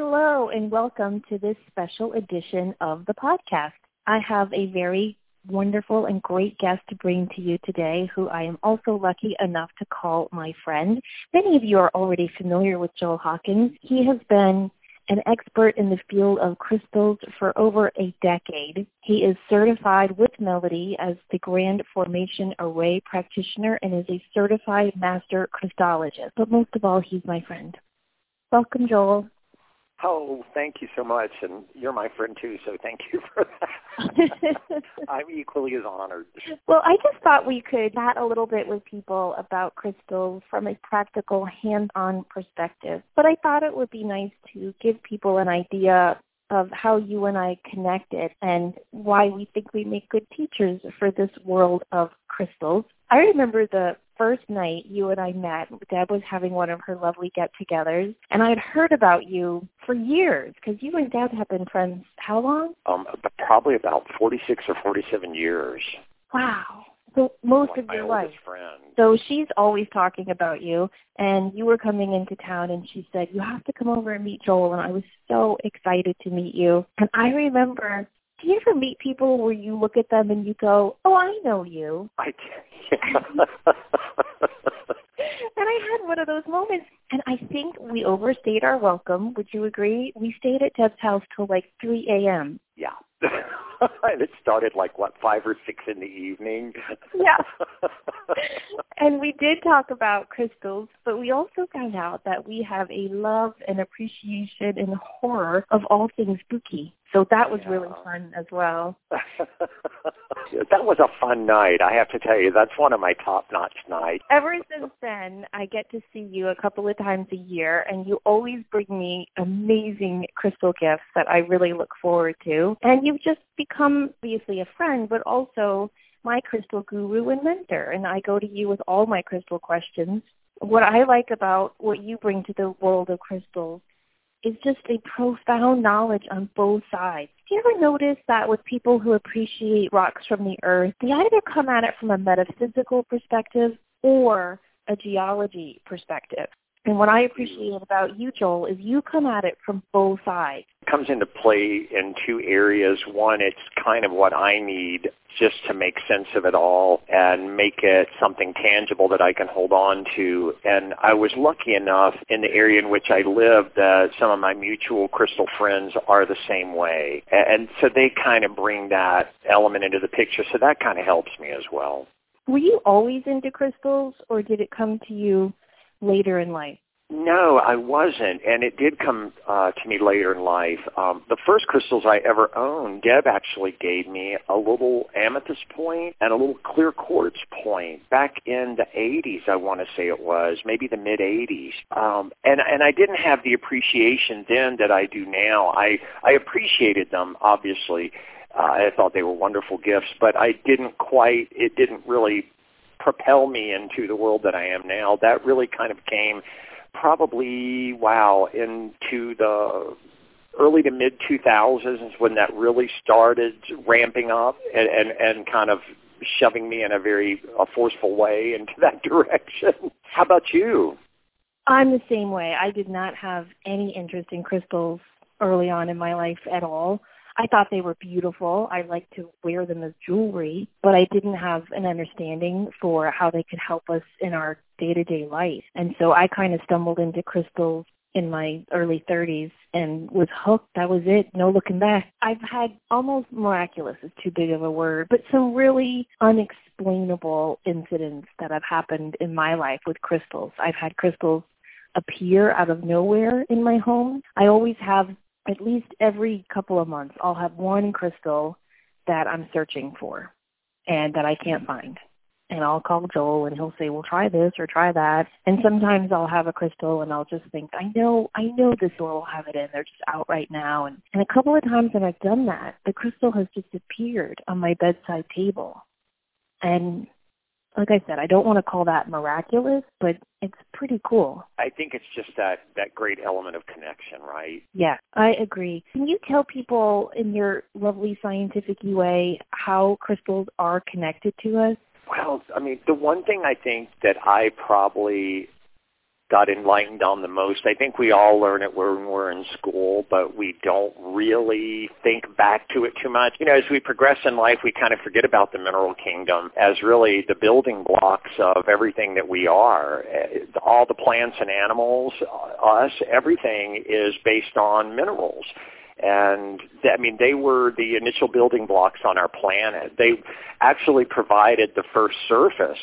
Hello, and welcome to this special edition of the podcast. I have a very wonderful and great guest to bring to you today who I am also lucky enough to call my friend. Many of you are already familiar with Joel Hawkins. He has been an expert in the field of crystals for over a decade. He is certified with Melody as the Grand Formation Array practitioner and is a certified master crystallogist. But most of all, he's my friend. Welcome, Joel. Oh, thank you so much, and you're my friend too, so thank you for that. I'm equally as honored. Well, I just thought we could chat a little bit with people about crystals from a practical, hands-on perspective. But I thought it would be nice to give people an idea of how you and I connected and why we think we make good teachers for this world of crystals. I remember the first night you and I met, Deb was having one of her lovely get-togethers, and I had heard about you for years because you and Deb have been friends how long? Um, probably about 46 or 47 years. Wow. So most like of your life. friend. So she's always talking about you, and you were coming into town, and she said, you have to come over and meet Joel, and I was so excited to meet you. And I remember do you ever meet people where you look at them and you go, "Oh, I know you"? I and I had one of those moments, and I think we overstayed our welcome. Would you agree? We stayed at Deb's house till like 3 a.m. Yeah. and it started like what five or six in the evening. Yeah. and we did talk about crystals, but we also found out that we have a love and appreciation and horror of all things spooky. So that was Yeah. really fun as well. that was a fun night. I have to tell you, that's one of my top-notch nights. Ever since then, I get to see you a couple of times a year, and you always bring me amazing crystal gifts that I really look forward to. And you've just become obviously a friend, but also my crystal guru and mentor. And I go to you with all my crystal questions. What I like about what you bring to the world of crystals is just a profound knowledge on both sides. Do you ever notice that with people who appreciate rocks from the earth, they either come at it from a metaphysical perspective or a geology perspective? And what I appreciate about you, Joel, is you come at it from both sides. It comes into play in two areas. One, it's kind of what I need just to make sense of it all and make it something tangible that I can hold on to. And I was lucky enough in the area in which I live that some of my mutual crystal friends are the same way. And so they kind of bring that element into the picture. So that kind of helps me as well. Were you always into crystals, or did it come to you later in life? No, I wasn't, and it did come uh, to me later in life. Um, the first crystals I ever owned, Deb actually gave me a little amethyst point and a little clear quartz point back in the 80s. I want to say it was maybe the mid 80s, um, and and I didn't have the appreciation then that I do now. I I appreciated them obviously. Uh, I thought they were wonderful gifts, but I didn't quite. It didn't really propel me into the world that I am now. That really kind of came probably wow into the early to mid 2000s is when that really started ramping up and and, and kind of shoving me in a very a forceful way into that direction. How about you? I'm the same way. I did not have any interest in crystals early on in my life at all. I thought they were beautiful. I liked to wear them as jewelry, but I didn't have an understanding for how they could help us in our day-to-day life. And so I kind of stumbled into crystals in my early 30s and was hooked. That was it. No looking back. I've had almost miraculous is too big of a word, but some really unexplainable incidents that have happened in my life with crystals. I've had crystals appear out of nowhere in my home. I always have at least every couple of months I'll have one crystal that I'm searching for and that I can't find. And I'll call Joel and he'll say, Well try this or try that and sometimes I'll have a crystal and I'll just think, I know I know this store will have it in, they're just out right now and, and a couple of times that I've done that, the crystal has just appeared on my bedside table. And like I said, I don't want to call that miraculous, but it's pretty cool. I think it's just that that great element of connection, right? Yeah, I agree. Can you tell people in your lovely scientific way how crystals are connected to us? Well, I mean, the one thing I think that I probably got enlightened on the most. I think we all learn it when we're in school, but we don't really think back to it too much. You know, as we progress in life, we kind of forget about the mineral kingdom as really the building blocks of everything that we are. Eh, all the plants and animals, uh, us, everything is based on minerals and I mean they were the initial building blocks on our planet. They actually provided the first surface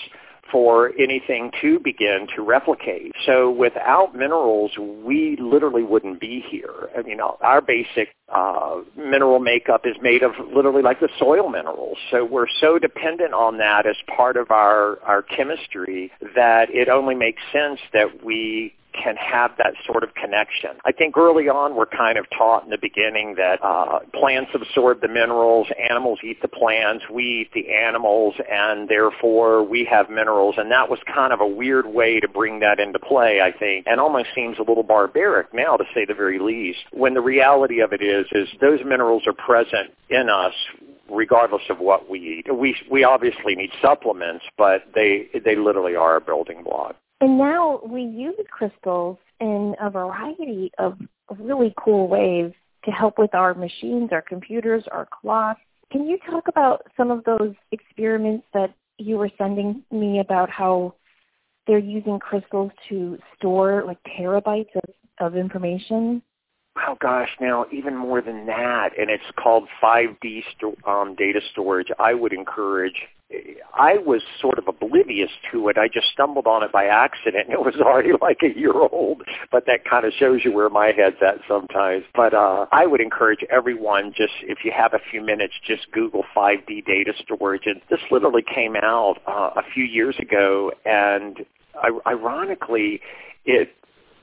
for anything to begin to replicate. So without minerals, we literally wouldn't be here. I mean, our basic uh, mineral makeup is made of literally like the soil minerals. So we're so dependent on that as part of our, our chemistry that it only makes sense that we can have that sort of connection. I think early on we're kind of taught in the beginning that uh, plants absorb the minerals, animals eat the plants, we eat the animals, and therefore we have minerals. And that was kind of a weird way to bring that into play, I think, and almost seems a little barbaric now, to say the very least. When the reality of it is, is those minerals are present in us regardless of what we eat. We we obviously need supplements, but they they literally are a building block. And now we use crystals in a variety of really cool ways to help with our machines, our computers, our clocks. Can you talk about some of those experiments that you were sending me about how they're using crystals to store like terabytes of, of information? Oh gosh, now even more than that, and it's called 5D sto- um, data storage. I would encourage I was sort of oblivious to it. I just stumbled on it by accident. It was already like a year old, but that kind of shows you where my head's at sometimes. But uh, I would encourage everyone just if you have a few minutes, just Google 5D data storage. And this literally came out uh, a few years ago, and ironically, it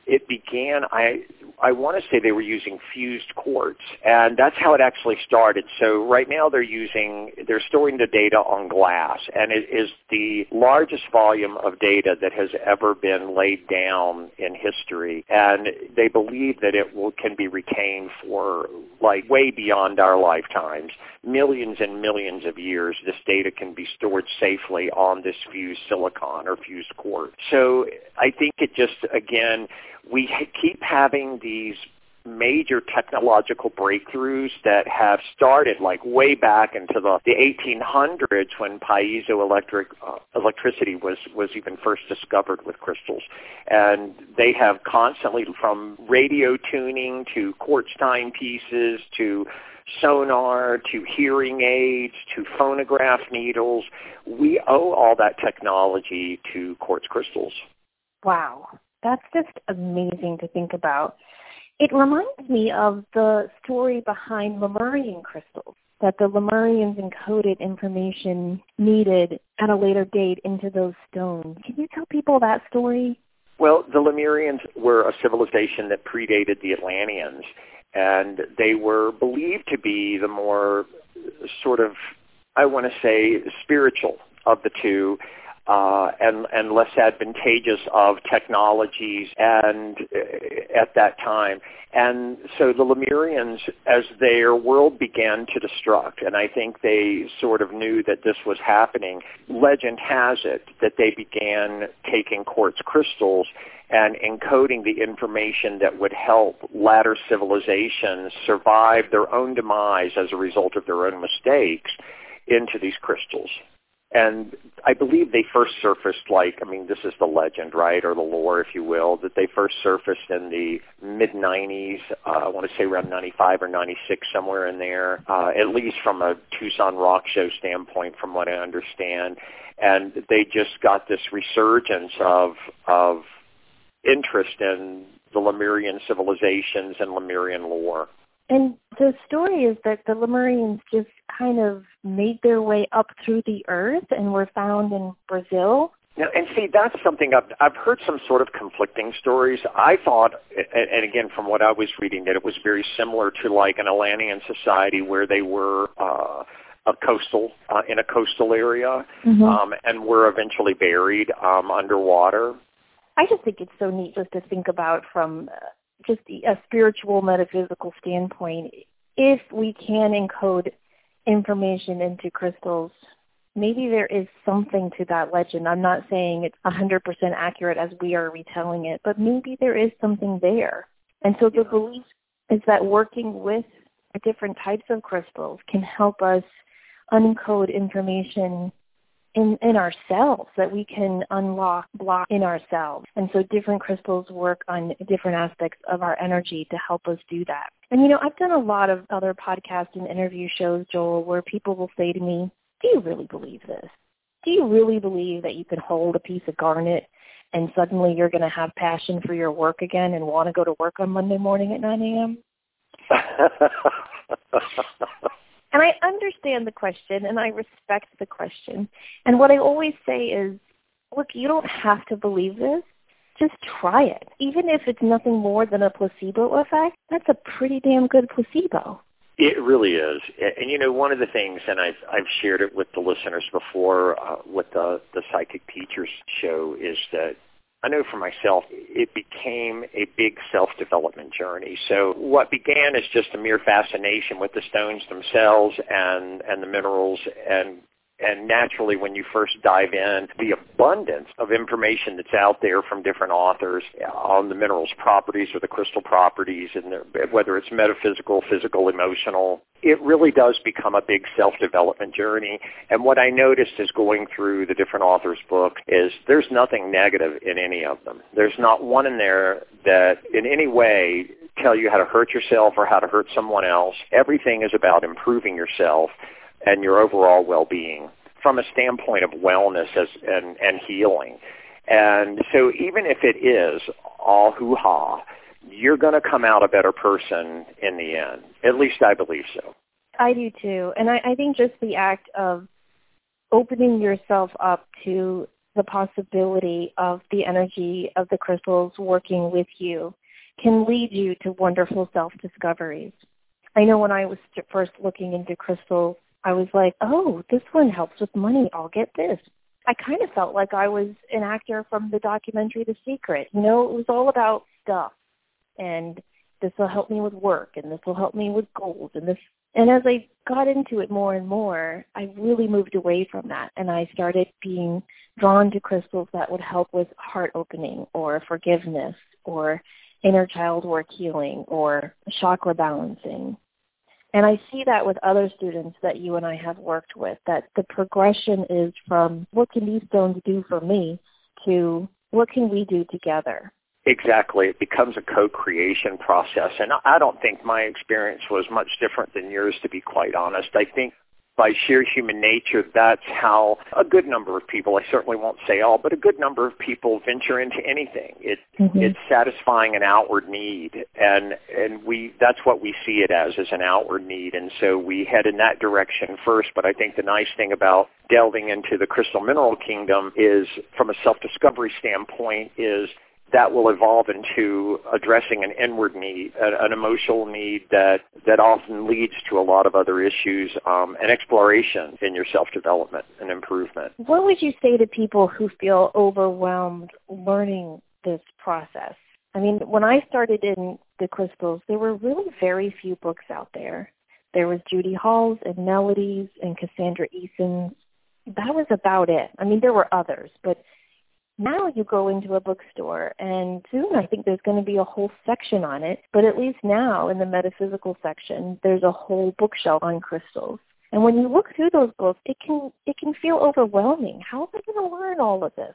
it began I I want to say they were using fused quartz and that's how it actually started. So right now they're using they're storing the data on glass and it is the largest volume of data that has ever been laid down in history and they believe that it will can be retained for like way beyond our lifetimes. Millions and millions of years this data can be stored safely on this fused silicon or fused quartz. So I think it just again we keep having these major technological breakthroughs that have started like way back into the, the 1800s when piezoelectric uh, electricity was was even first discovered with crystals. And they have constantly from radio tuning to quartz timepieces to sonar to hearing aids to phonograph needles we owe all that technology to quartz crystals. Wow that's just amazing to think about. It reminds me of the story behind Lemurian crystals, that the Lemurians encoded information needed at a later date into those stones. Can you tell people that story? Well, the Lemurians were a civilization that predated the Atlanteans, and they were believed to be the more sort of, I want to say, spiritual of the two uh, and, and less advantageous of technologies and uh, at that time. And so the Lemurians, as their world began to destruct, and I think they sort of knew that this was happening, legend has it that they began taking quartz crystals and encoding the information that would help latter civilizations survive their own demise as a result of their own mistakes into these crystals and I believe they first surfaced like I mean this is the legend right or the lore if you will that they first surfaced in the mid 90s uh, I want to say around 95 or 96 somewhere in there uh, at least from a Tucson rock show standpoint from what I understand and they just got this resurgence of of interest in the Lemurian civilizations and Lemurian lore. And the story is that the Lemurians just kind of made their way up through the earth and were found in Brazil. Now, and see, that's something I've, I've heard some sort of conflicting stories. I thought, and again, from what I was reading, that it was very similar to like an Atlantean society where they were uh, a coastal uh, in a coastal area mm-hmm. um, and were eventually buried um, underwater. I just think it's so neat just to think about from uh, just a spiritual metaphysical standpoint. If we can encode information into crystals maybe there is something to that legend. I'm not saying it's 100% accurate as we are retelling it, but maybe there is something there. And so the belief is that working with different types of crystals can help us uncode information in, in ourselves that we can unlock block in ourselves. And so different crystals work on different aspects of our energy to help us do that. And you know, I've done a lot of other podcasts and interview shows, Joel, where people will say to me, do you really believe this? Do you really believe that you can hold a piece of garnet and suddenly you're going to have passion for your work again and want to go to work on Monday morning at 9 a.m.? and I understand the question and I respect the question. And what I always say is, look, you don't have to believe this. Just try it. Even if it's nothing more than a placebo effect, that's a pretty damn good placebo. It really is, and you know one of the things, and I've I've shared it with the listeners before uh, with the the psychic teachers show, is that I know for myself, it became a big self-development journey. So what began as just a mere fascination with the stones themselves and and the minerals and and naturally when you first dive in, the abundance of information that's out there from different authors on the minerals properties or the crystal properties, and the, whether it's metaphysical, physical, emotional, it really does become a big self-development journey. And what I noticed is going through the different authors' book is there's nothing negative in any of them. There's not one in there that in any way tell you how to hurt yourself or how to hurt someone else. Everything is about improving yourself and your overall well-being from a standpoint of wellness as, and, and healing. And so even if it is all hoo-ha, you're going to come out a better person in the end. At least I believe so. I do too. And I, I think just the act of opening yourself up to the possibility of the energy of the crystals working with you can lead you to wonderful self-discoveries. I know when I was first looking into crystals, I was like, oh, this one helps with money. I'll get this. I kind of felt like I was an actor from the documentary The Secret. You know, it was all about stuff. And this will help me with work and this will help me with goals and this and as I got into it more and more, I really moved away from that and I started being drawn to crystals that would help with heart opening or forgiveness or inner child work healing or chakra balancing and I see that with other students that you and I have worked with, that the progression is from what can these stones do for me to what can we do together? Exactly. It becomes a co-creation process. And I don't think my experience was much different than yours, to be quite honest. I think by sheer human nature, that's how a good number of people, I certainly won't say all, but a good number of people venture into anything. It, mm-hmm. It's satisfying an outward need, and, and we, that's what we see it as, as an outward need. And so we head in that direction first, but I think the nice thing about delving into the crystal mineral kingdom is, from a self-discovery standpoint, is that will evolve into addressing an inward need, an emotional need that, that often leads to a lot of other issues um, and exploration in your self-development and improvement. What would you say to people who feel overwhelmed learning this process? I mean, when I started in the crystals, there were really very few books out there. There was Judy Hall's and Melodies and Cassandra Eason's. That was about it. I mean, there were others, but now you go into a bookstore and soon I think there's going to be a whole section on it, but at least now in the metaphysical section, there's a whole bookshelf on crystals. And when you look through those books, it can it can feel overwhelming. How am I going to learn all of this?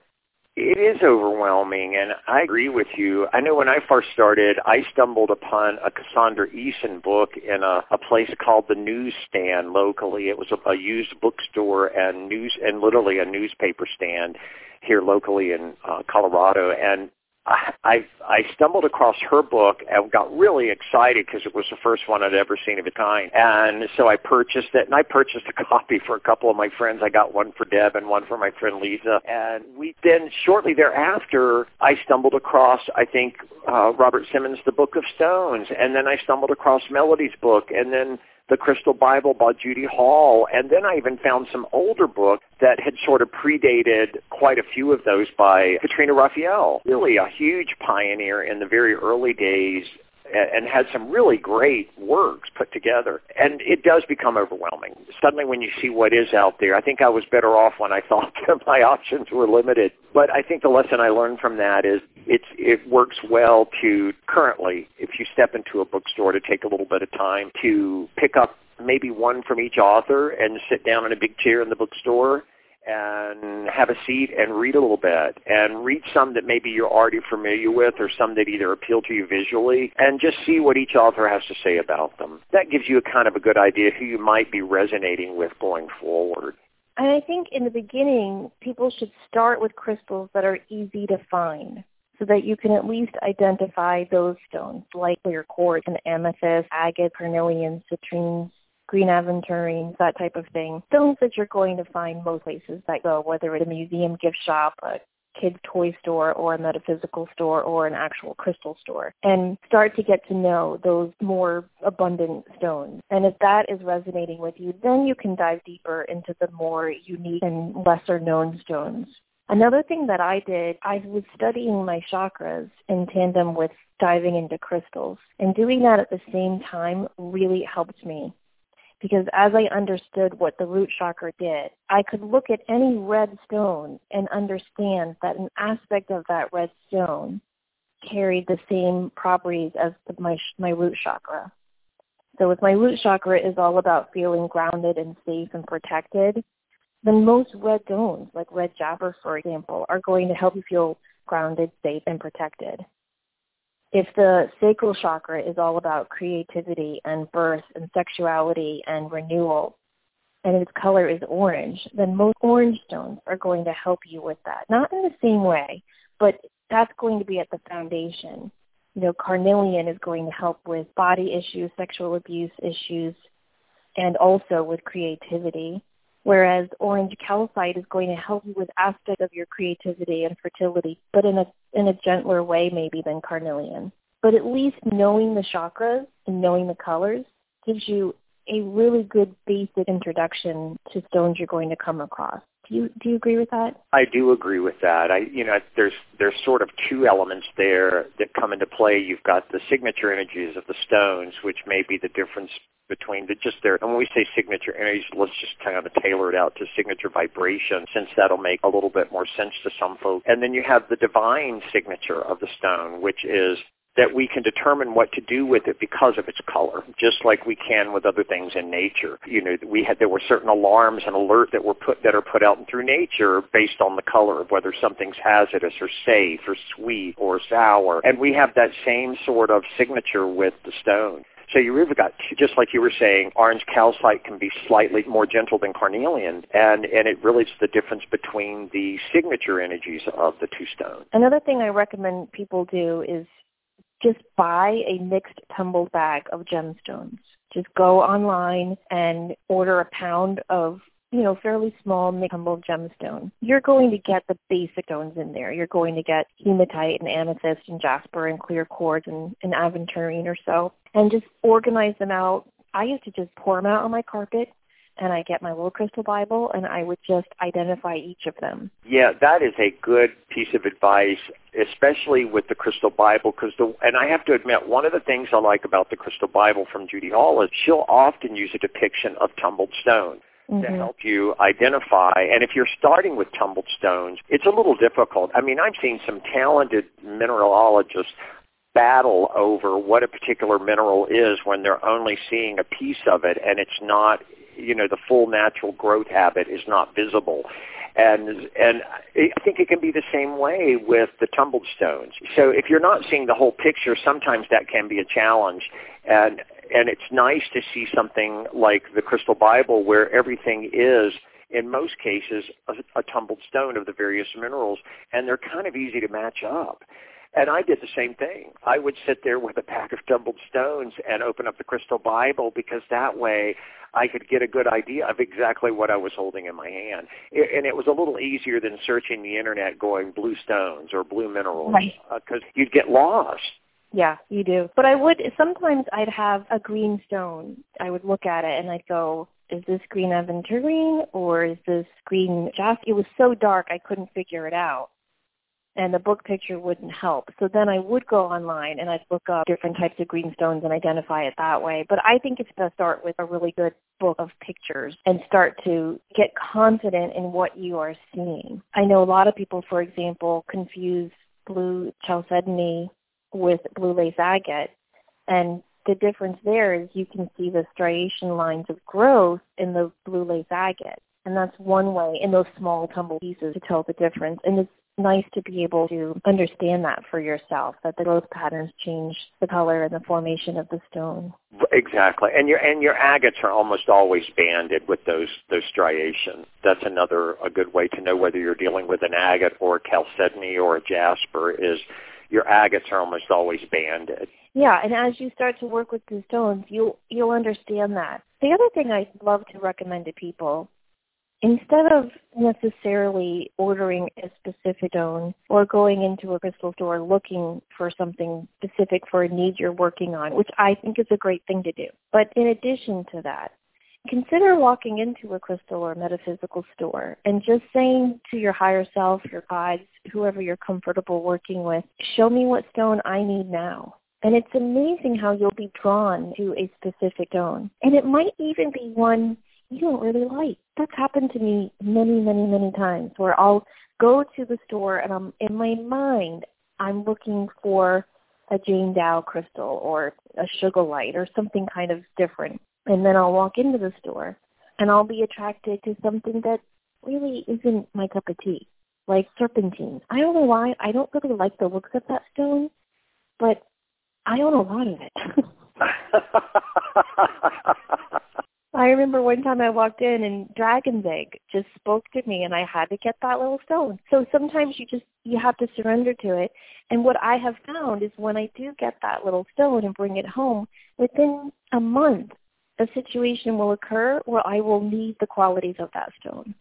It is overwhelming, and I agree with you. I know when I first started, I stumbled upon a Cassandra Eason book in a, a place called the Newsstand locally. It was a, a used bookstore and news and literally a newspaper stand here locally in uh, Colorado, and I, I stumbled across her book and got really excited because it was the first one I'd ever seen of its kind. And so I purchased it, and I purchased a copy for a couple of my friends. I got one for Deb and one for my friend Lisa. And we then shortly thereafter, I stumbled across, I think, uh, Robert Simmons' The Book of Stones, and then I stumbled across Melody's book, and then the Crystal Bible by Judy Hall, and then I even found some older books that had sort of predated quite a few of those by Katrina Raphaell, really a huge pioneer in the very early days and had some really great works put together. And it does become overwhelming. Suddenly when you see what is out there, I think I was better off when I thought that my options were limited. But I think the lesson I learned from that is it's, it works well to currently, if you step into a bookstore, to take a little bit of time to pick up maybe one from each author and sit down in a big chair in the bookstore and have a seat and read a little bit and read some that maybe you're already familiar with or some that either appeal to you visually and just see what each author has to say about them. That gives you a kind of a good idea who you might be resonating with going forward. And I think in the beginning, people should start with crystals that are easy to find so that you can at least identify those stones like clear quartz and amethyst, agate, carnelian, citrine, green aventurines, that type of thing. Stones that you're going to find most places that go, whether it's a museum gift shop, a kid's toy store or a metaphysical store or an actual crystal store and start to get to know those more abundant stones. And if that is resonating with you, then you can dive deeper into the more unique and lesser known stones. Another thing that I did, I was studying my chakras in tandem with diving into crystals. And doing that at the same time really helped me because as I understood what the root chakra did, I could look at any red stone and understand that an aspect of that red stone carried the same properties as my my root chakra. So if my root chakra is all about feeling grounded and safe and protected, then most red stones, like red jasper, for example, are going to help you feel grounded, safe, and protected if the sacral chakra is all about creativity and birth and sexuality and renewal, and its color is orange, then most orange stones are going to help you with that. Not in the same way, but that's going to be at the foundation. You know, carnelian is going to help with body issues, sexual abuse issues, and also with creativity whereas orange calcite is going to help you with aspects of your creativity and fertility, but in a in a gentler way maybe than carnelian. But at least knowing the chakras and knowing the colors gives you a really good basic introduction to stones you're going to come across. Do you do you agree with that? I do agree with that. I you know there's there's sort of two elements there that come into play. You've got the signature energies of the stones, which may be the difference between the just their and when we say signature energies, let's just kind of tailor it out to signature vibration, since that'll make a little bit more sense to some folks. And then you have the divine signature of the stone, which is that we can determine what to do with it because of its color, just like we can with other things in nature. You know, we had there were certain alarms and alert that were put that are put out through nature based on the color of whether something's hazardous or safe or sweet or sour, and we have that same sort of signature with the stone. So you really got, just like you were saying, orange calcite can be slightly more gentle than carnelian, and, and it really is the difference between the signature energies of the two stones. Another thing I recommend people do is just buy a mixed tumbled bag of gemstones. Just go online and order a pound of you know, fairly small tumbled gemstone. You're going to get the basic stones in there. You're going to get hematite and amethyst and jasper and clear quartz and, and aventurine or so. And just organize them out. I used to just pour them out on my carpet and I get my little crystal Bible and I would just identify each of them. Yeah, that is a good piece of advice, especially with the crystal Bible because the and I have to admit one of the things I like about the crystal Bible from Judy Hall is she'll often use a depiction of tumbled stone. Mm-hmm. to help you identify. And if you're starting with tumbled stones, it's a little difficult. I mean, I've seen some talented mineralogists battle over what a particular mineral is when they're only seeing a piece of it and it's not you know the full natural growth habit is not visible and and I think it can be the same way with the tumbled stones. So if you're not seeing the whole picture, sometimes that can be a challenge. And and it's nice to see something like the Crystal Bible where everything is in most cases a, a tumbled stone of the various minerals, and they're kind of easy to match up. And I did the same thing. I would sit there with a pack of tumbled stones and open up the Crystal Bible because that way I could get a good idea of exactly what I was holding in my hand. And it was a little easier than searching the internet going blue stones or blue minerals because uh, you'd get lost. Yeah, you do. But I would sometimes I'd have a green stone. I would look at it and I'd go, is this green aventurine or is this green jasper? It was so dark I couldn't figure it out. and the book picture wouldn't help. So then I would go online and I'd look up different types of green stones and identify it that way. But I think it's best to start with a really good book of pictures and start to get confident in what you are seeing. I know a lot of people, for example, confuse blue chalcedony with blue lace agate. And the difference there is you can see the striation lines of growth in the blue lace agate. And that's one way in those small tumble pieces to tell the difference. And it's nice to be able to understand that for yourself, that the growth patterns change the color and the formation of the stone. Exactly. And your and your agates are almost always banded with those those striations. That's another a good way to know whether you're dealing with an agate or a chalcedony or a jasper is your agates are almost always banded. Yeah, and as you start to work with the stones, you'll you'll understand that. The other thing I love to recommend to people instead of necessarily ordering a specific stone or going into a crystal store looking for something specific for a need you're working on, which I think is a great thing to do. But in addition to that, consider walking into a crystal or metaphysical store and just saying to your higher self, your guides, whoever you're comfortable working with, show me what stone I need now. And it's amazing how you'll be drawn to a specific stone. And it might even be one you don't really like. That's happened to me many, many, many times where I'll go to the store and I'm in my mind I'm looking for a Jane Dow crystal or a Sugilite or something kind of different. And then I'll walk into the store and I'll be attracted to something that really isn't my cup of tea, like serpentine. I don't know why. I don't really like the looks of that stone, but I own a lot of it. I remember one time I walked in and Dragon's Egg just spoke to me and I had to get that little stone. So sometimes you just you have to surrender to it. And what I have found is when I do get that little stone and bring it home, within a month a situation will occur where I will need the qualities of that stone.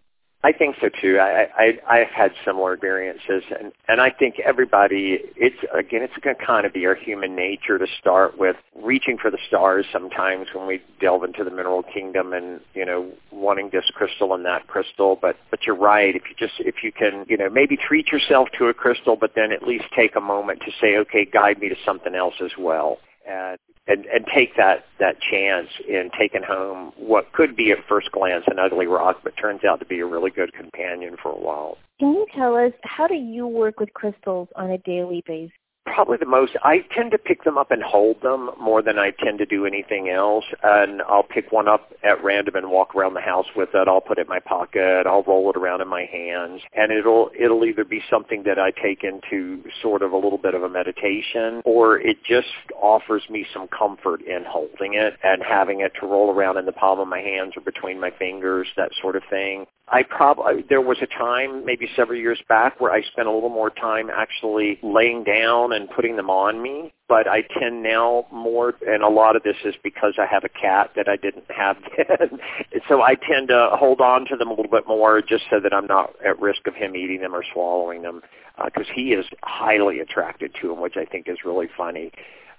I think so too. I, I I've had similar experiences, and and I think everybody. It's again, it's going to kind of be our human nature to start with reaching for the stars. Sometimes when we delve into the mineral kingdom, and you know, wanting this crystal and that crystal. But but you're right. If you just if you can, you know, maybe treat yourself to a crystal, but then at least take a moment to say, okay, guide me to something else as well. And and, and take that, that chance in taking home what could be at first glance an ugly rock, but turns out to be a really good companion for a while. Can you tell us how do you work with crystals on a daily basis? Probably the most. I tend to pick them up and hold them more than I tend to do anything else. And I'll pick one up at random and walk around the house with it. I'll put it in my pocket. I'll roll it around in my hands, and it'll it'll either be something that I take into sort of a little bit of a meditation, or it just offers me some comfort in holding it and having it to roll around in the palm of my hands or between my fingers, that sort of thing. I probably there was a time maybe several years back where I spent a little more time actually laying down and putting them on me, but I tend now more and a lot of this is because I have a cat that I didn't have then. so I tend to hold on to them a little bit more just so that I'm not at risk of him eating them or swallowing them because uh, he is highly attracted to them, which I think is really funny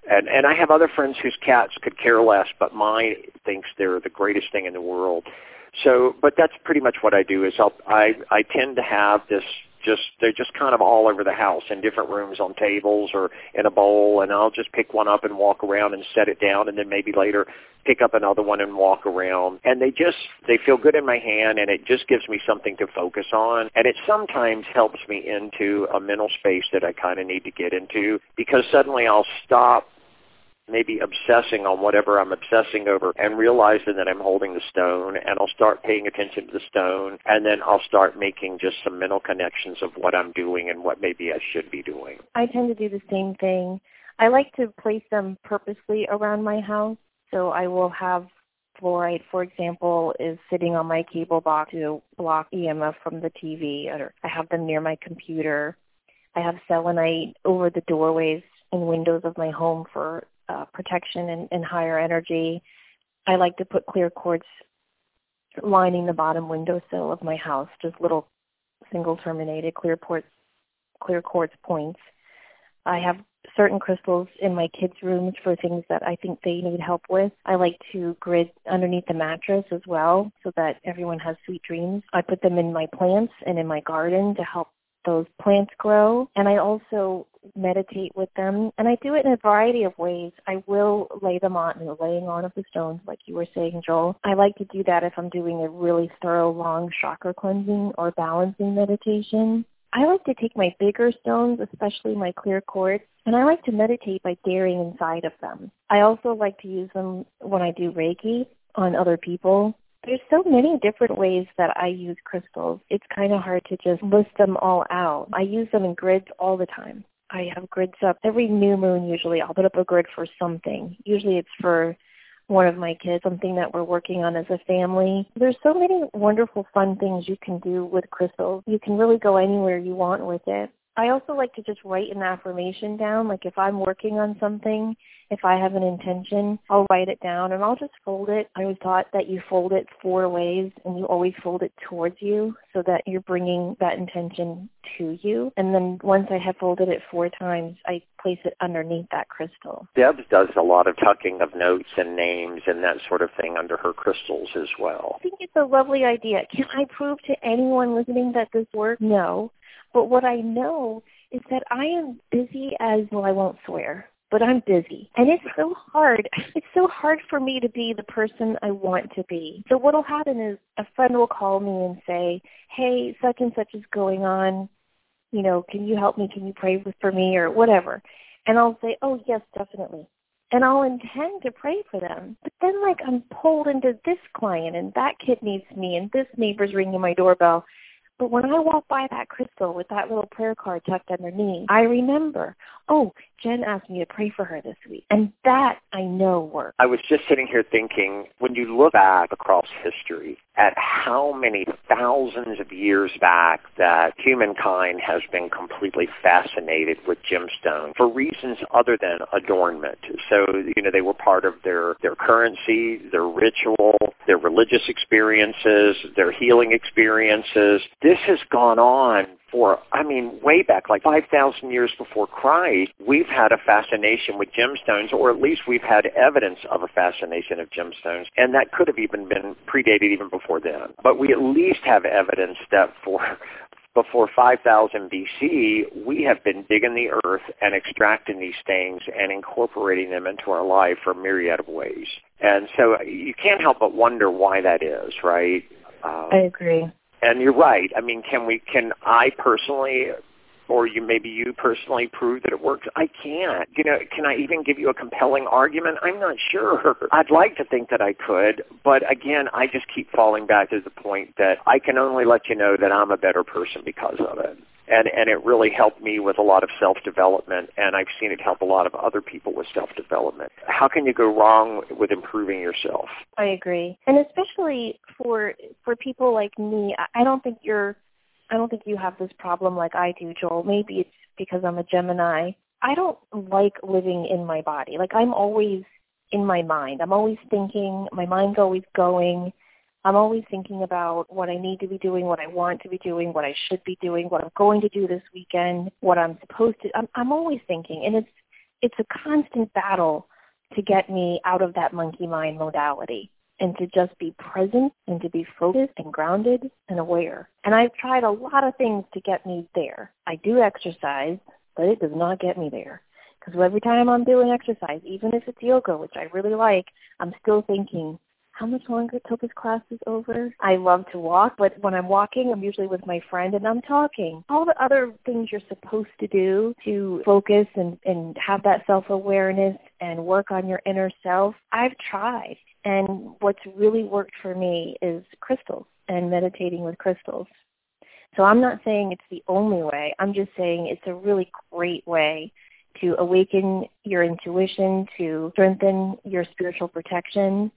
and and I have other friends whose cats could care less, but mine thinks they're the greatest thing in the world. So, but that's pretty much what I do. Is I'll, I I tend to have this just they're just kind of all over the house in different rooms on tables or in a bowl and I'll just pick one up and walk around and set it down and then maybe later pick up another one and walk around. And they just they feel good in my hand and it just gives me something to focus on. And it sometimes helps me into a mental space that I kind of need to get into because suddenly I'll stop maybe obsessing on whatever I'm obsessing over and realizing that I'm holding the stone and I'll start paying attention to the stone and then I'll start making just some mental connections of what I'm doing and what maybe I should be doing. I tend to do the same thing. I like to place them purposely around my house. So I will have fluorite, for example, is sitting on my cable box to block EMF from the TV. Or I have them near my computer. I have selenite over the doorways and windows of my home for uh, protection and, and higher energy. I like to put clear quartz lining the bottom windowsill of my house, just little single terminated clear quartz, clear quartz points. I have certain crystals in my kids' rooms for things that I think they need help with. I like to grid underneath the mattress as well so that everyone has sweet dreams. I put them in my plants and in my garden to help those plants grow. And I also meditate with them. And I do it in a variety of ways. I will lay them on, you know, laying on of the stones, like you were saying, Joel. I like to do that if I'm doing a really thorough, long chakra cleansing or balancing meditation. I like to take my bigger stones, especially my clear quartz, and I like to meditate by daring inside of them. I also like to use them when I do Reiki on other people. There's so many different ways that I use crystals. It's kind of hard to just list them all out. I use them in grids all the time. I have grids up every new moon usually. I'll put up a grid for something. Usually it's for one of my kids, something that we're working on as a family. There's so many wonderful fun things you can do with crystals. You can really go anywhere you want with it. I also like to just write an affirmation down. Like if I'm working on something, if I have an intention, I'll write it down and I'll just fold it. I was taught that you fold it four ways and you always fold it towards you so that you're bringing that intention to you. And then once I have folded it four times, I place it underneath that crystal. Deb does a lot of tucking of notes and names and that sort of thing under her crystals as well. I think it's a lovely idea. Can I prove to anyone listening that this works? No. But what I know is that I am busy as, well, I won't swear, but I'm busy. And it's so hard. It's so hard for me to be the person I want to be. So what'll happen is a friend will call me and say, hey, such and such is going on. You know, can you help me? Can you pray for me or whatever? And I'll say, oh, yes, definitely. And I'll intend to pray for them. But then, like, I'm pulled into this client and that kid needs me and this neighbor's ringing my doorbell but when I walk by that crystal with that little prayer card tucked underneath, I remember, oh, Jen asked me to pray for her this week. And that I know works. I was just sitting here thinking, when you look back across history at how many thousands of years back that humankind has been completely fascinated with gemstones for reasons other than adornment. So, you know, they were part of their, their currency, their ritual, their religious experiences, their healing experiences. This has gone on for, I mean, way back, like 5,000 years before Christ, we've had a fascination with gemstones, or at least we've had evidence of a fascination of gemstones, and that could have even been predated even before then. But we at least have evidence that for before 5000 BC, we have been digging the earth and extracting these things and incorporating them into our life for a myriad of ways. And so you can't help but wonder why that is, right? Um, I agree and you're right. I mean, can we? Can I personally, or you maybe you personally prove that it works? I can't. You know, can I even give you a compelling argument? I'm not sure. I'd like to think that I could, but again, I just keep falling back to the point that I can only let you know that I'm a better person because of it and and it really helped me with a lot of self development and I've seen it help a lot of other people with self development. How can you go wrong with improving yourself? I agree. And especially for for people like me, I don't think you're I don't think you have this problem like I do, Joel. Maybe it's because I'm a Gemini. I don't like living in my body. Like I'm always in my mind. I'm always thinking, my mind's always going I'm always thinking about what I need to be doing, what I want to be doing, what I should be doing, what I'm going to do this weekend, what I'm supposed to. I'm, I'm always thinking, and it's it's a constant battle to get me out of that monkey mind modality and to just be present and to be focused and grounded and aware. And I've tried a lot of things to get me there. I do exercise, but it does not get me there. Because every time I'm doing exercise, even if it's yoga, which I really like, I'm still thinking, how much longer till this class is over? I love to walk, but when I'm walking, I'm usually with my friend and I'm talking. All the other things you're supposed to do to focus and, and have that self-awareness and work on your inner self, I've tried. And what's really worked for me is crystals and meditating with crystals. So I'm not saying it's the only way. I'm just saying it's a really great way to awaken your intuition, to strengthen your spiritual protection,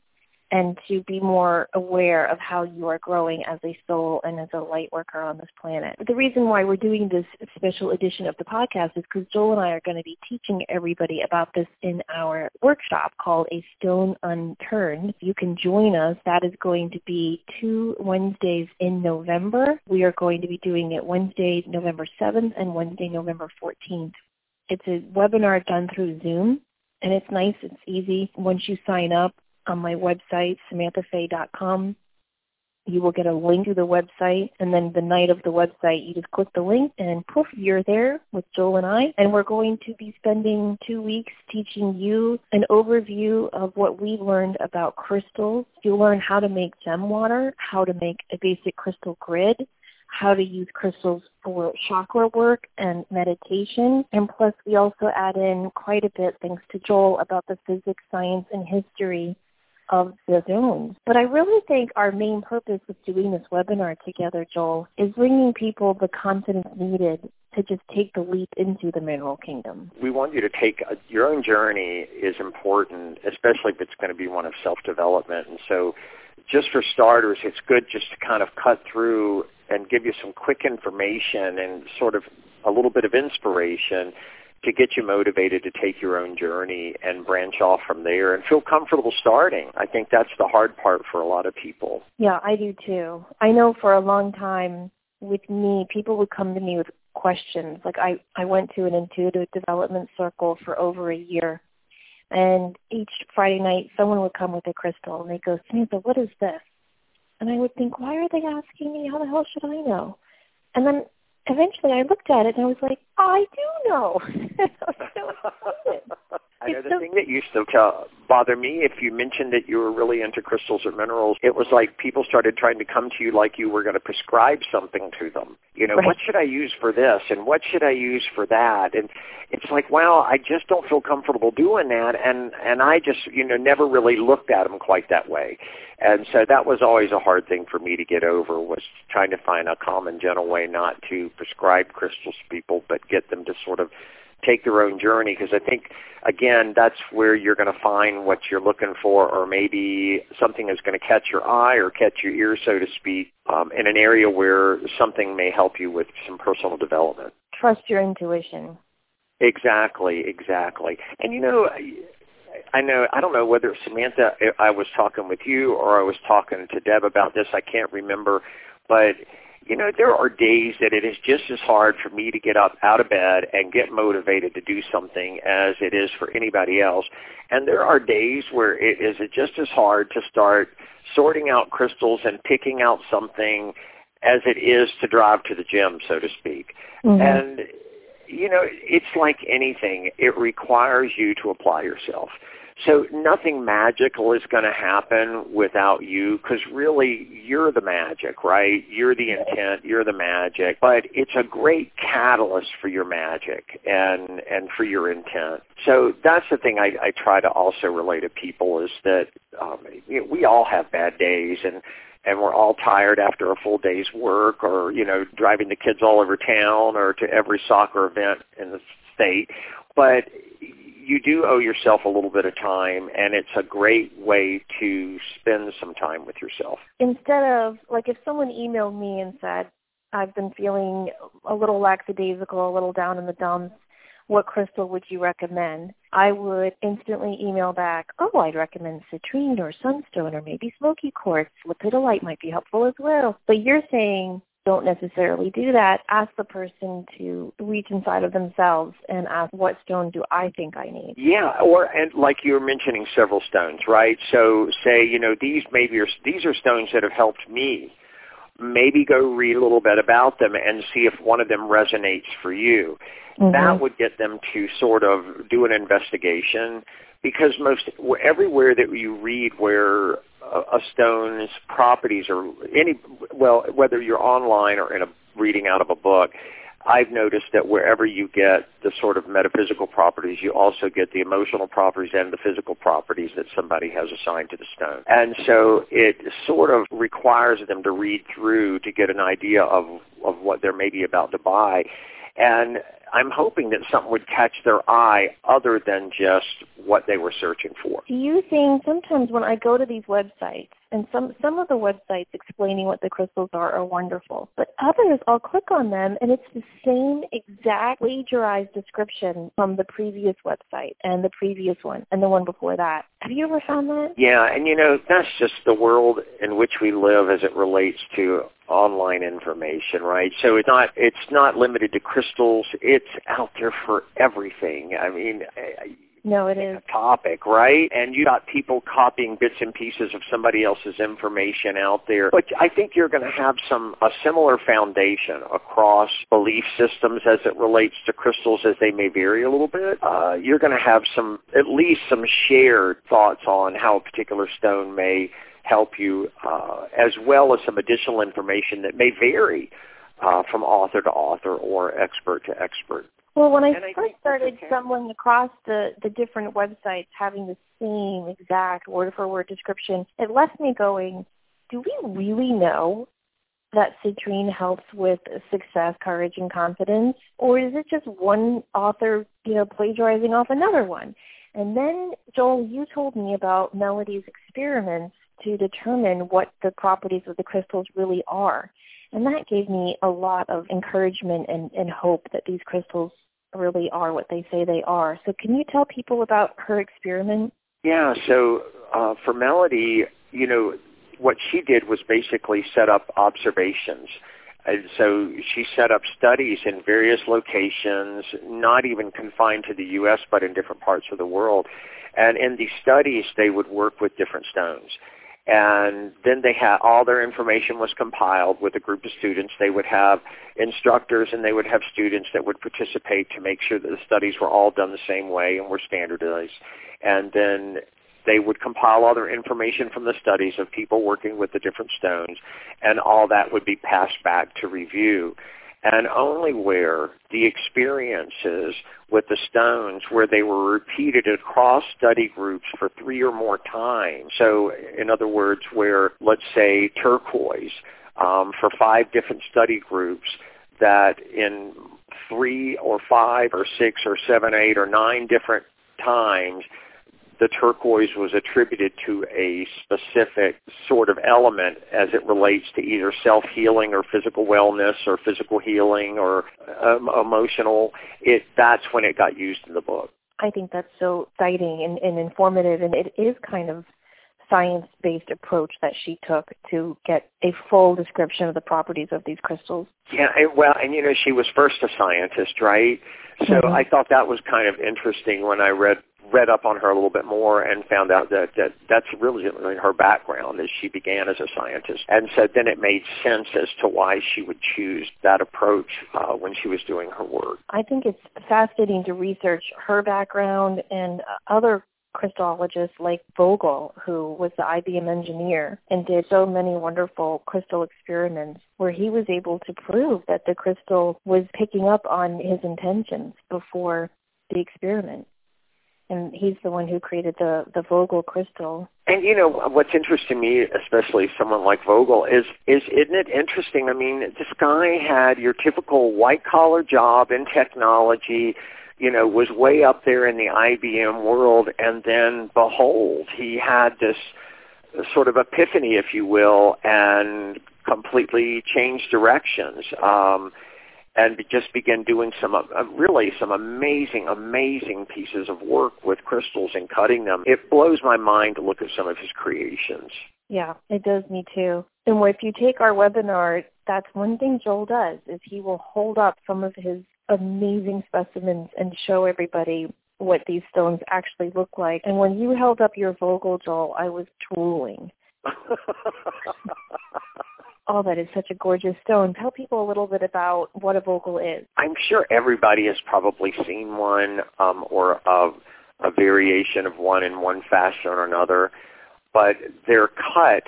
and to be more aware of how you are growing as a soul and as a light worker on this planet. The reason why we're doing this special edition of the podcast is because Joel and I are going to be teaching everybody about this in our workshop called A Stone Unturned. You can join us. That is going to be two Wednesdays in November. We are going to be doing it Wednesday, November 7th and Wednesday, November 14th. It's a webinar done through Zoom and it's nice, it's easy. Once you sign up, on my website, samanthafey.com. you will get a link to the website, and then the night of the website, you just click the link, and poof, you're there with Joel and I. And we're going to be spending two weeks teaching you an overview of what we've learned about crystals. You'll learn how to make gem water, how to make a basic crystal grid, how to use crystals for chakra work and meditation. And plus, we also add in quite a bit, thanks to Joel, about the physics, science, and history of the zones. But I really think our main purpose with doing this webinar together, Joel, is bringing people the confidence needed to just take the leap into the mineral kingdom. We want you to take a, your own journey is important, especially if it's going to be one of self-development. And so just for starters, it's good just to kind of cut through and give you some quick information and sort of a little bit of inspiration to get you motivated to take your own journey and branch off from there and feel comfortable starting. I think that's the hard part for a lot of people. Yeah, I do too. I know for a long time with me, people would come to me with questions. Like I, I went to an intuitive development circle for over a year. And each Friday night, someone would come with a crystal, and they'd go, Samantha, what is this? And I would think, why are they asking me? How the hell should I know? And then eventually I looked at it and I was like, I do know. I know the thing that used to uh, bother me if you mentioned that you were really into crystals or minerals, it was like people started trying to come to you like you were going to prescribe something to them. You know, right. what should I use for this and what should I use for that? And it's like, well, I just don't feel comfortable doing that and and I just, you know, never really looked at them quite that way. And so that was always a hard thing for me to get over was trying to find a common gentle way not to prescribe crystals to people but get them to sort of take their own journey because I think again that's where you're going to find what you're looking for or maybe something is going to catch your eye or catch your ear so to speak um, in an area where something may help you with some personal development. Trust your intuition. Exactly, exactly. And you know I know I don't know whether Samantha I was talking with you or I was talking to Deb about this. I can't remember, but you know there are days that it is just as hard for me to get up out of bed and get motivated to do something as it is for anybody else. And there are days where it is just as hard to start sorting out crystals and picking out something as it is to drive to the gym, so to speak. Mm-hmm. And you know, it's like anything. It requires you to apply yourself. So nothing magical is going to happen without you because really you're the magic, right? You're the intent, you're the magic, but it's a great catalyst for your magic and, and for your intent. So that's the thing I, I try to also relate to people is that um, you know, we all have bad days and and we're all tired after a full day's work or, you know, driving the kids all over town or to every soccer event in the state. But you do owe yourself a little bit of time and it's a great way to spend some time with yourself. Instead of like if someone emailed me and said, I've been feeling a little lackadaisical, a little down in the dumps, what crystal would you recommend? I would instantly email back, oh, I'd recommend citrine or sunstone or maybe smoky quartz. Lepidolite might be helpful as well. But you're saying don't necessarily do that. Ask the person to reach inside of themselves and ask, what stone do I think I need? Yeah, or and like you were mentioning several stones, right? So say, you know, these maybe are these are stones that have helped me maybe go read a little bit about them and see if one of them resonates for you. Mm-hmm. That would get them to sort of do an investigation because most everywhere that you read where a stone's properties or any well whether you're online or in a reading out of a book I've noticed that wherever you get the sort of metaphysical properties, you also get the emotional properties and the physical properties that somebody has assigned to the stone. And so it sort of requires them to read through to get an idea of, of what they're maybe about to buy. And I'm hoping that something would catch their eye other than just what they were searching for. Do you think sometimes when I go to these websites, and some some of the websites explaining what the crystals are are wonderful, but others I'll click on them and it's the same exact plagiarized description from the previous website and the previous one and the one before that. Have you ever found that? Yeah, and you know that's just the world in which we live as it relates to online information, right? So it's not it's not limited to crystals. It's out there for everything. I mean, No, it is. A topic, right? And you got people copying bits and pieces of somebody else's information out there. But I think you're going to have some a similar foundation across belief systems as it relates to crystals, as they may vary a little bit. Uh, you're going to have some, at least some shared thoughts on how a particular stone may help you, uh, as well as some additional information that may vary uh, from author to author or expert to expert. Well, when I and first I started okay. stumbling across the, the different websites having the same exact word-for-word description, it left me going, do we really know that citrine helps with success, courage, and confidence? Or is it just one author, you know, plagiarizing off another one? And then, Joel, you told me about Melody's experiments to determine what the properties of the crystals really are. And that gave me a lot of encouragement and, and hope that these crystals really are what they say they are. So can you tell people about her experiment? Yeah, so uh, for Melody, you know, what she did was basically set up observations. And so she set up studies in various locations, not even confined to the U.S., but in different parts of the world. And in these studies, they would work with different stones and then they had all their information was compiled with a group of students. They would have instructors and they would have students that would participate to make sure that the studies were all done the same way and were standardized. And then they would compile all their information from the studies of people working with the different stones, and all that would be passed back to review and only where the experiences with the stones where they were repeated across study groups for three or more times. So in other words, where let's say turquoise um, for five different study groups that in three or five or six or seven, eight or nine different times the turquoise was attributed to a specific sort of element as it relates to either self-healing or physical wellness or physical healing or um, emotional, it, that's when it got used in the book. I think that's so exciting and, and informative, and it is kind of science-based approach that she took to get a full description of the properties of these crystals. Yeah, well, and you know, she was first a scientist, right? So mm-hmm. I thought that was kind of interesting when I read read up on her a little bit more and found out that, that that's really her background as she began as a scientist. And so then it made sense as to why she would choose that approach uh, when she was doing her work. I think it's fascinating to research her background and other crystallogists like Vogel, who was the IBM engineer and did so many wonderful crystal experiments where he was able to prove that the crystal was picking up on his intentions before the experiment and he's the one who created the the Vogel crystal. And you know what's interesting to me, especially someone like Vogel, is is isn't it interesting? I mean, this guy had your typical white collar job in technology. You know, was way up there in the IBM world, and then behold, he had this sort of epiphany, if you will, and completely changed directions. Um, and just begin doing some uh, really some amazing, amazing pieces of work with crystals and cutting them. It blows my mind to look at some of his creations. Yeah, it does me too. And if you take our webinar, that's one thing Joel does is he will hold up some of his amazing specimens and show everybody what these stones actually look like. And when you held up your Vogel, Joel, I was drooling. Oh, that is such a gorgeous stone. Tell people a little bit about what a Vogel is. I'm sure everybody has probably seen one um, or a, a variation of one in one fashion or another, but they're cut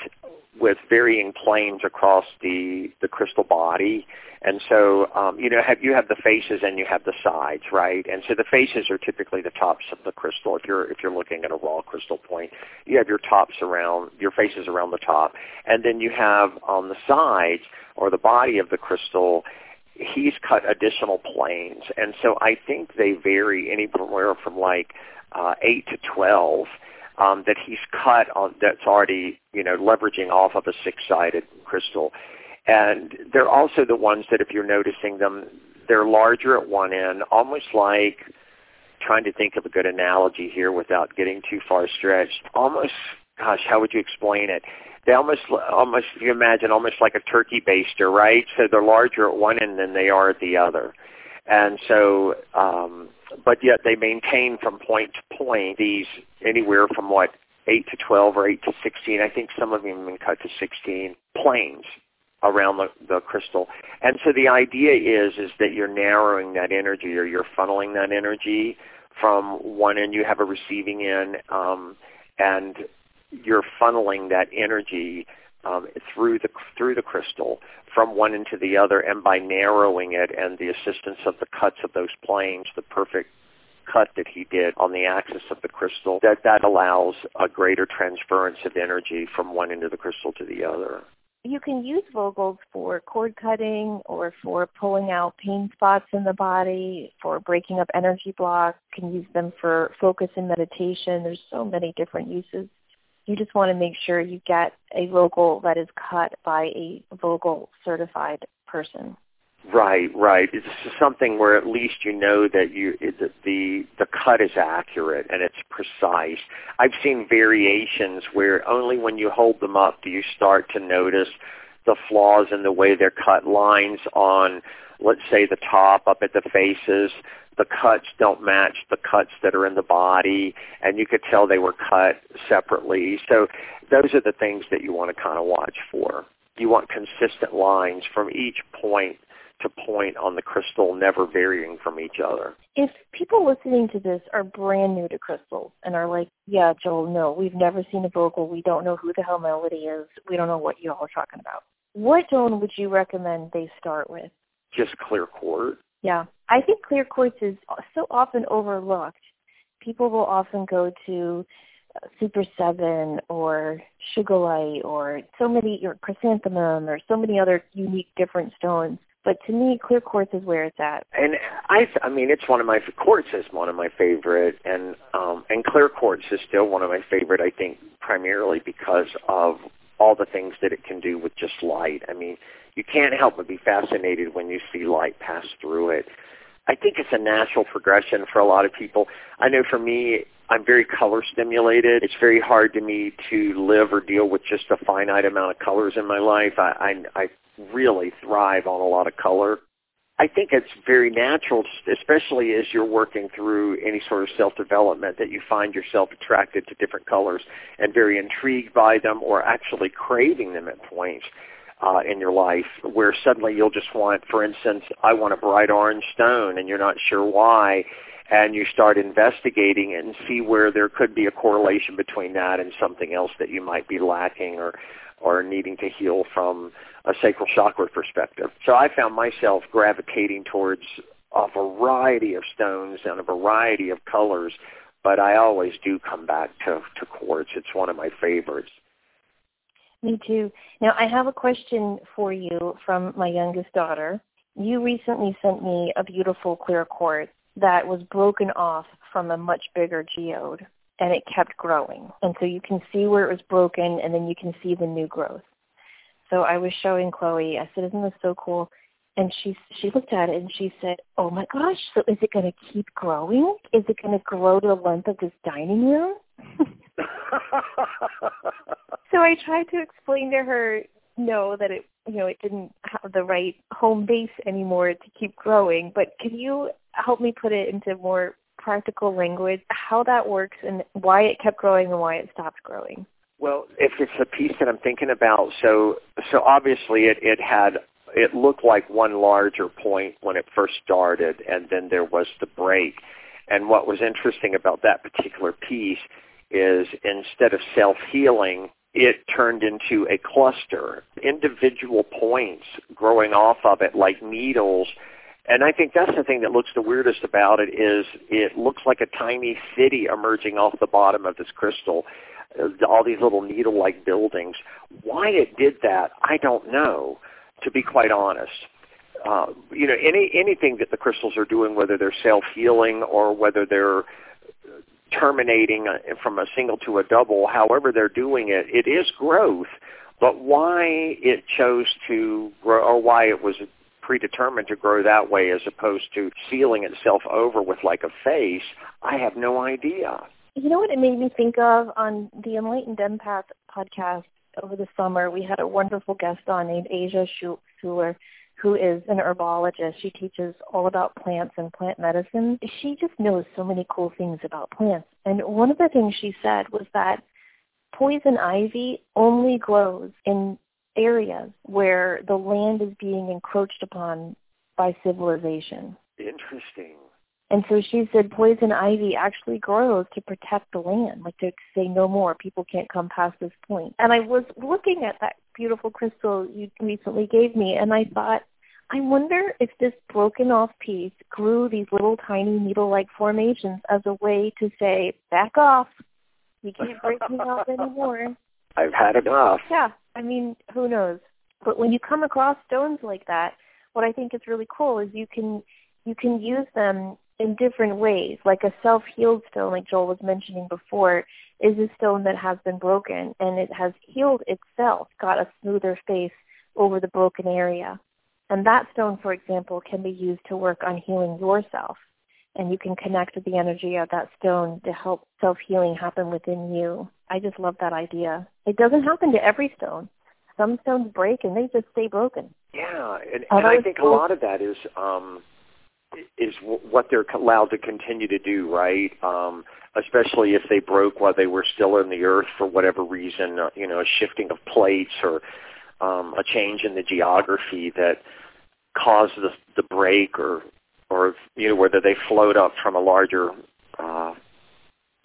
with varying planes across the the crystal body. And so, um, you know, have, you have the faces and you have the sides, right? And so the faces are typically the tops of the crystal. If you're if you're looking at a raw crystal point, you have your tops around your faces around the top, and then you have on the sides or the body of the crystal. He's cut additional planes, and so I think they vary anywhere from like uh, eight to twelve um, that he's cut on that's already you know leveraging off of a six-sided crystal, and they're also the ones that if you're noticing them, they're larger at one end, almost like trying to think of a good analogy here without getting too far stretched. Almost, gosh, how would you explain it? They almost, almost, you imagine, almost like a turkey baster, right? So they're larger at one end than they are at the other. And so um, but yet they maintain from point to point these anywhere from what 8 to 12 or 8 to 16. I think some of them been cut to 16 planes around the, the crystal. And so the idea is is that you're narrowing that energy or you're funneling that energy from one end you have a receiving end um, and you're funneling that energy um, through the through the crystal from one end to the other, and by narrowing it and the assistance of the cuts of those planes, the perfect cut that he did on the axis of the crystal, that that allows a greater transference of energy from one end of the crystal to the other. You can use Vogels for cord cutting or for pulling out pain spots in the body, for breaking up energy blocks. You can use them for focus and meditation. There's so many different uses. You just want to make sure you get a Vogel that is cut by a Vogel certified person. Right, right. It's something where at least you know that you the the, the cut is accurate and it's precise. I've seen variations where only when you hold them up do you start to notice the flaws in the way they're cut. Lines on, let's say, the top up at the faces, the cuts don't match the cuts that are in the body, and you could tell they were cut separately. So those are the things that you want to kind of watch for. You want consistent lines from each point to point on the crystal, never varying from each other. If people listening to this are brand new to crystals and are like, yeah, Joel, no, we've never seen a Vogel. We don't know who the hell Melody is. We don't know what you all are talking about. What stone would you recommend they start with? Just clear quartz. Yeah. I think clear quartz is so often overlooked. People will often go to uh, Super Seven or Sugilite or so many or chrysanthemum or so many other unique different stones but to me, clear quartz is where it's at. And I, I mean, it's one of my quartz is one of my favorite, and um, and clear quartz is still one of my favorite. I think primarily because of all the things that it can do with just light. I mean, you can't help but be fascinated when you see light pass through it. I think it's a natural progression for a lot of people. I know for me, I'm very color stimulated. It's very hard to me to live or deal with just a finite amount of colors in my life. I I, I really thrive on a lot of color. I think it's very natural, especially as you're working through any sort of self-development, that you find yourself attracted to different colors and very intrigued by them or actually craving them at points uh, in your life where suddenly you'll just want, for instance, I want a bright orange stone and you're not sure why and you start investigating and see where there could be a correlation between that and something else that you might be lacking or or needing to heal from a sacral chakra perspective. So I found myself gravitating towards a variety of stones and a variety of colors, but I always do come back to, to quartz. It's one of my favorites. Me too. Now I have a question for you from my youngest daughter. You recently sent me a beautiful clear quartz that was broken off from a much bigger geode and it kept growing. And so you can see where it was broken and then you can see the new growth. So I was showing Chloe, I said, Isn't this so cool? And she she looked at it and she said, Oh my gosh, so is it gonna keep growing? Is it gonna grow to the length of this dining room? so I tried to explain to her no that it you know it didn't have the right home base anymore to keep growing but can you help me put it into more practical language how that works and why it kept growing and why it stopped growing well if it's a piece that i'm thinking about so so obviously it it had it looked like one larger point when it first started and then there was the break and what was interesting about that particular piece is instead of self healing it turned into a cluster, individual points growing off of it like needles. And I think that's the thing that looks the weirdest about it is it looks like a tiny city emerging off the bottom of this crystal. All these little needle-like buildings. Why it did that, I don't know, to be quite honest. Uh, you know, any anything that the crystals are doing, whether they're self-healing or whether they're terminating from a single to a double, however they're doing it, it is growth. But why it chose to grow, or why it was predetermined to grow that way as opposed to sealing itself over with like a face, I have no idea. You know what it made me think of on the Enlightened Empath podcast over the summer? We had a wonderful guest on named Asia Suler who is an herbologist. She teaches all about plants and plant medicine. She just knows so many cool things about plants. And one of the things she said was that poison ivy only grows in areas where the land is being encroached upon by civilization. Interesting. And so she said poison ivy actually grows to protect the land, like to say no more, people can't come past this point. And I was looking at that beautiful crystal you recently gave me, and I thought, I wonder if this broken off piece grew these little tiny needle-like formations as a way to say, back off, you can't break me off anymore. I've had enough. Yeah, I mean, who knows? But when you come across stones like that, what I think is really cool is you can you can use them in different ways. Like a self-healed stone, like Joel was mentioning before, is a stone that has been broken and it has healed itself, got a smoother face over the broken area. And that stone, for example, can be used to work on healing yourself. And you can connect with the energy of that stone to help self-healing happen within you. I just love that idea. It doesn't happen to every stone. Some stones break and they just stay broken. Yeah, and, and I think a lot of that is um, is what they're allowed to continue to do, right? Um, especially if they broke while they were still in the earth for whatever reason, uh, you know, a shifting of plates or um, a change in the geography that caused the, the break, or or you know whether they float up from a larger uh,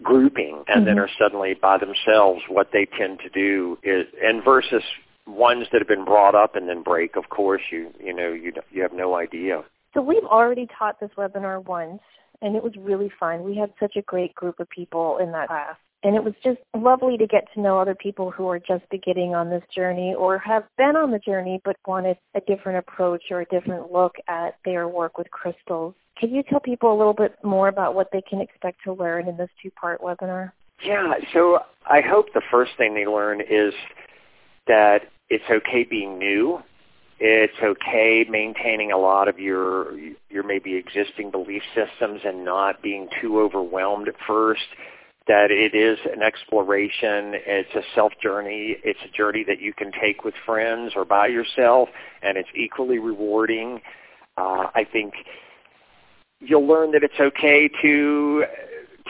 grouping and mm-hmm. then are suddenly by themselves. What they tend to do is, and versus ones that have been brought up and then break, of course, you you know you you have no idea. So we've already taught this webinar once, and it was really fun. We had such a great group of people in that class. And it was just lovely to get to know other people who are just beginning on this journey or have been on the journey but wanted a different approach or a different look at their work with crystals. Can you tell people a little bit more about what they can expect to learn in this two-part webinar? Yeah, so I hope the first thing they learn is that it's okay being new it's okay maintaining a lot of your your maybe existing belief systems and not being too overwhelmed at first that it is an exploration it's a self journey it's a journey that you can take with friends or by yourself and it's equally rewarding. Uh, i think you'll learn that it's okay to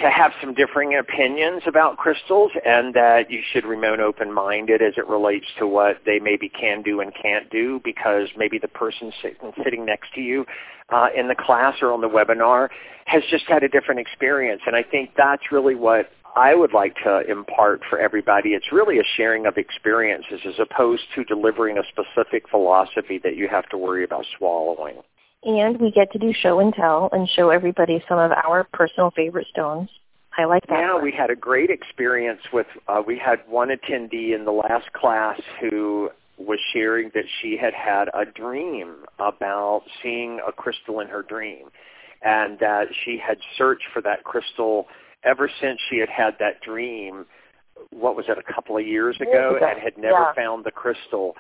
to have some differing opinions about crystals and that you should remain open-minded as it relates to what they maybe can do and can't do because maybe the person sitting, next to you uh, in the class or on the webinar has just had a different experience. And I think that's really what I would like to impart for everybody. It's really a sharing of experiences as opposed to delivering a specific philosophy that you have to worry about swallowing and we get to do show and tell and show everybody some of our personal favorite stones. I like that. Yeah, we had a great experience with. Uh, we had one attendee in the last class who was sharing that she had had a dream about seeing a crystal in her dream, and that she had searched for that crystal ever since she had had that dream. What was it? A couple of years ago, and had never yeah. found the crystal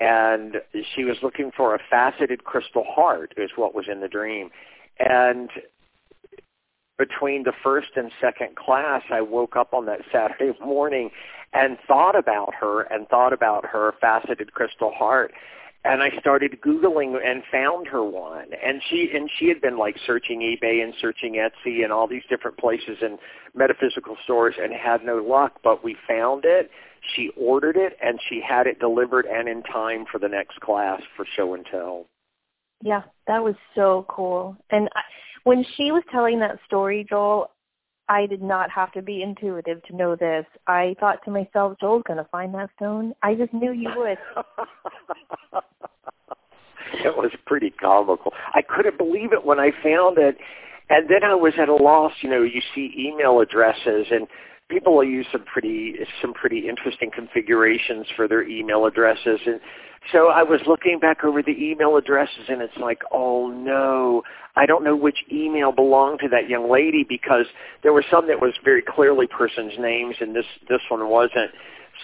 and she was looking for a faceted crystal heart is what was in the dream and between the first and second class i woke up on that saturday morning and thought about her and thought about her faceted crystal heart and I started googling and found her one. And she and she had been like searching eBay and searching Etsy and all these different places and metaphysical stores and had no luck, but we found it. She ordered it and she had it delivered and in time for the next class for show and tell. Yeah, that was so cool. And I, when she was telling that story, Joel, I did not have to be intuitive to know this. I thought to myself, Joel's going to find that stone. I just knew you would. it was pretty comical. I couldn't believe it when I found it. And then I was at a loss. You know, you see email addresses and people will use some pretty some pretty interesting configurations for their email addresses and so I was looking back over the email addresses and it's like, oh no, I don't know which email belonged to that young lady because there were some that was very clearly person's names and this this one wasn't.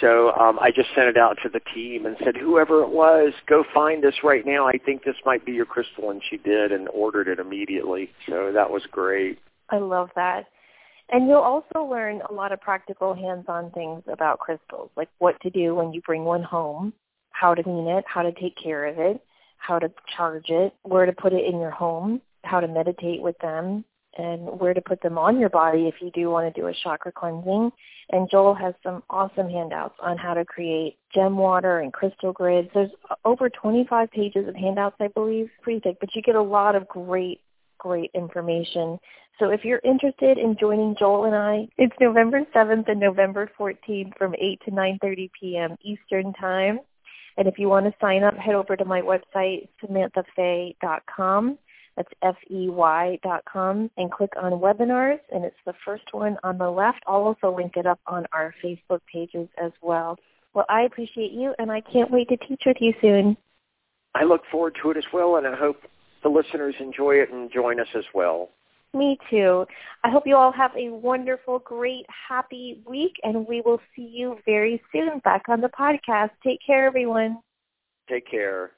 So um, I just sent it out to the team and said, whoever it was, go find this right now. I think this might be your crystal, and she did and ordered it immediately. So that was great. I love that. And you'll also learn a lot of practical hands-on things about crystals, like what to do when you bring one home, how to clean it, how to take care of it, how to charge it, where to put it in your home, how to meditate with them, and where to put them on your body if you do want to do a chakra cleansing. And Joel has some awesome handouts on how to create gem water and crystal grids. There's over 25 pages of handouts, I believe. Pretty thick, but you get a lot of great, great information. So if you're interested in joining Joel and I, it's November 7th and November 14th from 8 to 9.30 p.m. Eastern Time. And if you want to sign up, head over to my website, samanthafey.com that's F-E-Y dot com and click on webinars and it's the first one on the left. I'll also link it up on our Facebook pages as well. Well, I appreciate you and I can't wait to teach with you soon. I look forward to it as well and I hope the listeners enjoy it and join us as well. Me too. I hope you all have a wonderful, great, happy week and we will see you very soon back on the podcast. Take care, everyone. Take care.